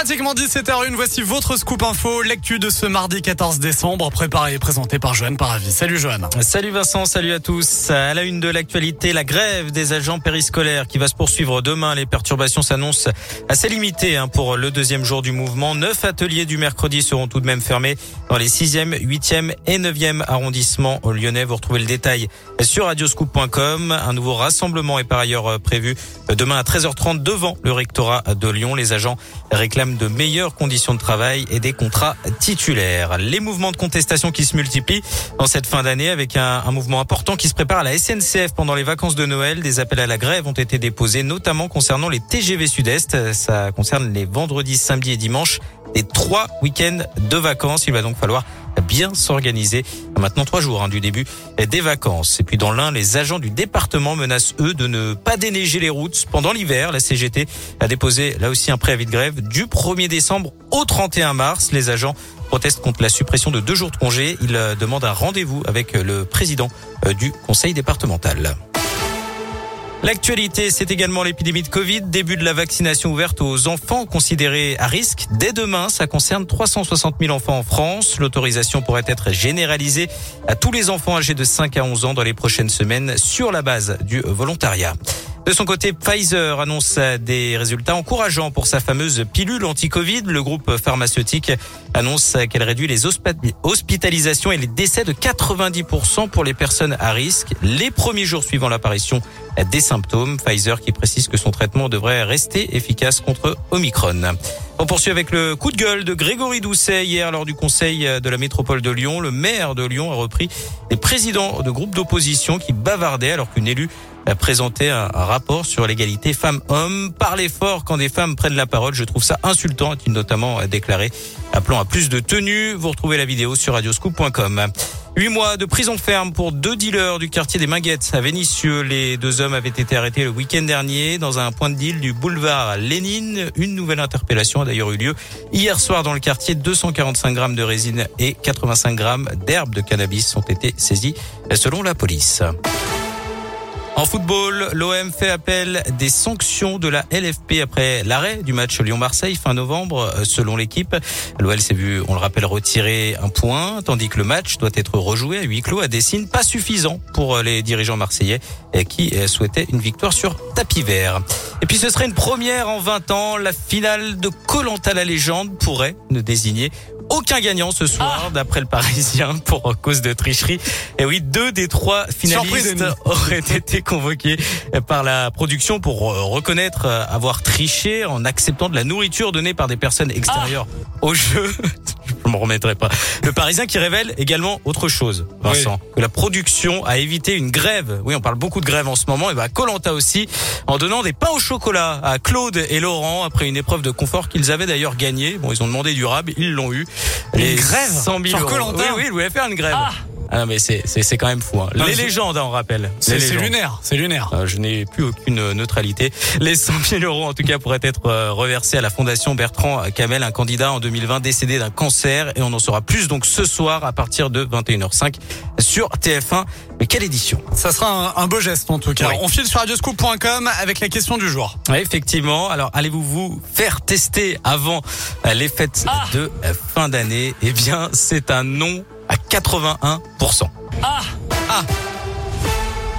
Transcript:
Pratiquement 17h01, voici votre scoop info, l'actu de ce mardi 14 décembre, préparé et présenté par Joanne Paravis. Salut Joanne. Salut Vincent, salut à tous. À la une de l'actualité, la grève des agents périscolaires qui va se poursuivre demain. Les perturbations s'annoncent assez limitées hein, pour le deuxième jour du mouvement. Neuf ateliers du mercredi seront tout de même fermés dans les 6e, 8e et 9e arrondissements Lyonnais. Vous retrouvez le détail sur radioscoop.com. Un nouveau rassemblement est par ailleurs prévu demain à 13h30 devant le rectorat de Lyon. Les agents réclament de meilleures conditions de travail et des contrats titulaires. Les mouvements de contestation qui se multiplient dans cette fin d'année avec un, un, mouvement important qui se prépare à la SNCF pendant les vacances de Noël. Des appels à la grève ont été déposés, notamment concernant les TGV Sud-Est. Ça concerne les vendredis, samedis et dimanches des trois week-ends de vacances. Il va donc falloir bien s'organiser. Maintenant trois jours hein, du début des vacances. Et puis dans l'un, les agents du département menacent eux de ne pas déneiger les routes pendant l'hiver. La CGT a déposé là aussi un préavis de grève du 1er décembre au 31 mars. Les agents protestent contre la suppression de deux jours de congé. Ils demandent un rendez-vous avec le président du conseil départemental. L'actualité, c'est également l'épidémie de Covid, début de la vaccination ouverte aux enfants considérés à risque. Dès demain, ça concerne 360 000 enfants en France. L'autorisation pourrait être généralisée à tous les enfants âgés de 5 à 11 ans dans les prochaines semaines sur la base du volontariat. De son côté, Pfizer annonce des résultats encourageants pour sa fameuse pilule anti-Covid. Le groupe pharmaceutique annonce qu'elle réduit les hospitalisations et les décès de 90% pour les personnes à risque les premiers jours suivant l'apparition des symptômes. Pfizer qui précise que son traitement devrait rester efficace contre Omicron. On poursuit avec le coup de gueule de Grégory Doucet hier lors du conseil de la métropole de Lyon. Le maire de Lyon a repris les présidents de groupes d'opposition qui bavardaient alors qu'une élue a présenté un rapport sur l'égalité femmes-hommes. Parler fort quand des femmes prennent la parole, je trouve ça insultant, a-t-il notamment déclaré. Appelant à plus de tenue. Vous retrouvez la vidéo sur radioscoop.com. Huit mois de prison ferme pour deux dealers du quartier des Minguettes à Vénissieux. Les deux hommes avaient été arrêtés le week-end dernier dans un point de deal du boulevard Lénine. Une nouvelle interpellation a d'ailleurs eu lieu hier soir dans le quartier. 245 grammes de résine et 85 grammes d'herbe de cannabis ont été saisis selon la police. En football, l'OM fait appel des sanctions de la LFP après l'arrêt du match Lyon-Marseille fin novembre. Selon l'équipe, l'OL s'est vu, on le rappelle, retirer un point, tandis que le match doit être rejoué à huis clos à des signes pas suffisants pour les dirigeants marseillais qui souhaitaient une victoire sur tapis vert. Et puis ce serait une première en 20 ans. La finale de Colanta la légende pourrait ne désigner aucun gagnant ce soir, ah. d'après le Parisien, pour cause de tricherie. Et oui, deux des trois finalistes auraient été convoqués par la production pour reconnaître avoir triché en acceptant de la nourriture donnée par des personnes extérieures ah. au jeu. Remettrai pas. Le Parisien qui révèle également autre chose, Vincent, que la production a évité une grève. Oui, on parle beaucoup de grève en ce moment, et bah Colanta aussi, en donnant des pains au chocolat à Claude et Laurent après une épreuve de confort qu'ils avaient d'ailleurs gagné. Bon, ils ont demandé durable, ils l'ont eu. Les une grève 100 000 euros. Oui, oui, ils voulaient faire une grève. Ah. Ah mais c'est c'est quand même fou. Hein. Les légendes, on rappelle. C'est lunaire, c'est lunaire. Euh, je n'ai plus aucune neutralité. Les 100 000 euros, en tout cas, pourraient être euh, reversés à la Fondation Bertrand Camel, un candidat en 2020 décédé d'un cancer. Et on en saura plus donc ce soir à partir de 21h05 sur TF1. Mais quelle édition Ça sera un, beau geste en tout cas. On file sur radioscoop.com avec la question du jour. Oui, effectivement. Alors, allez-vous vous faire tester avant les fêtes ah de fin d'année? Eh bien, c'est un non à 81%. Ah Ah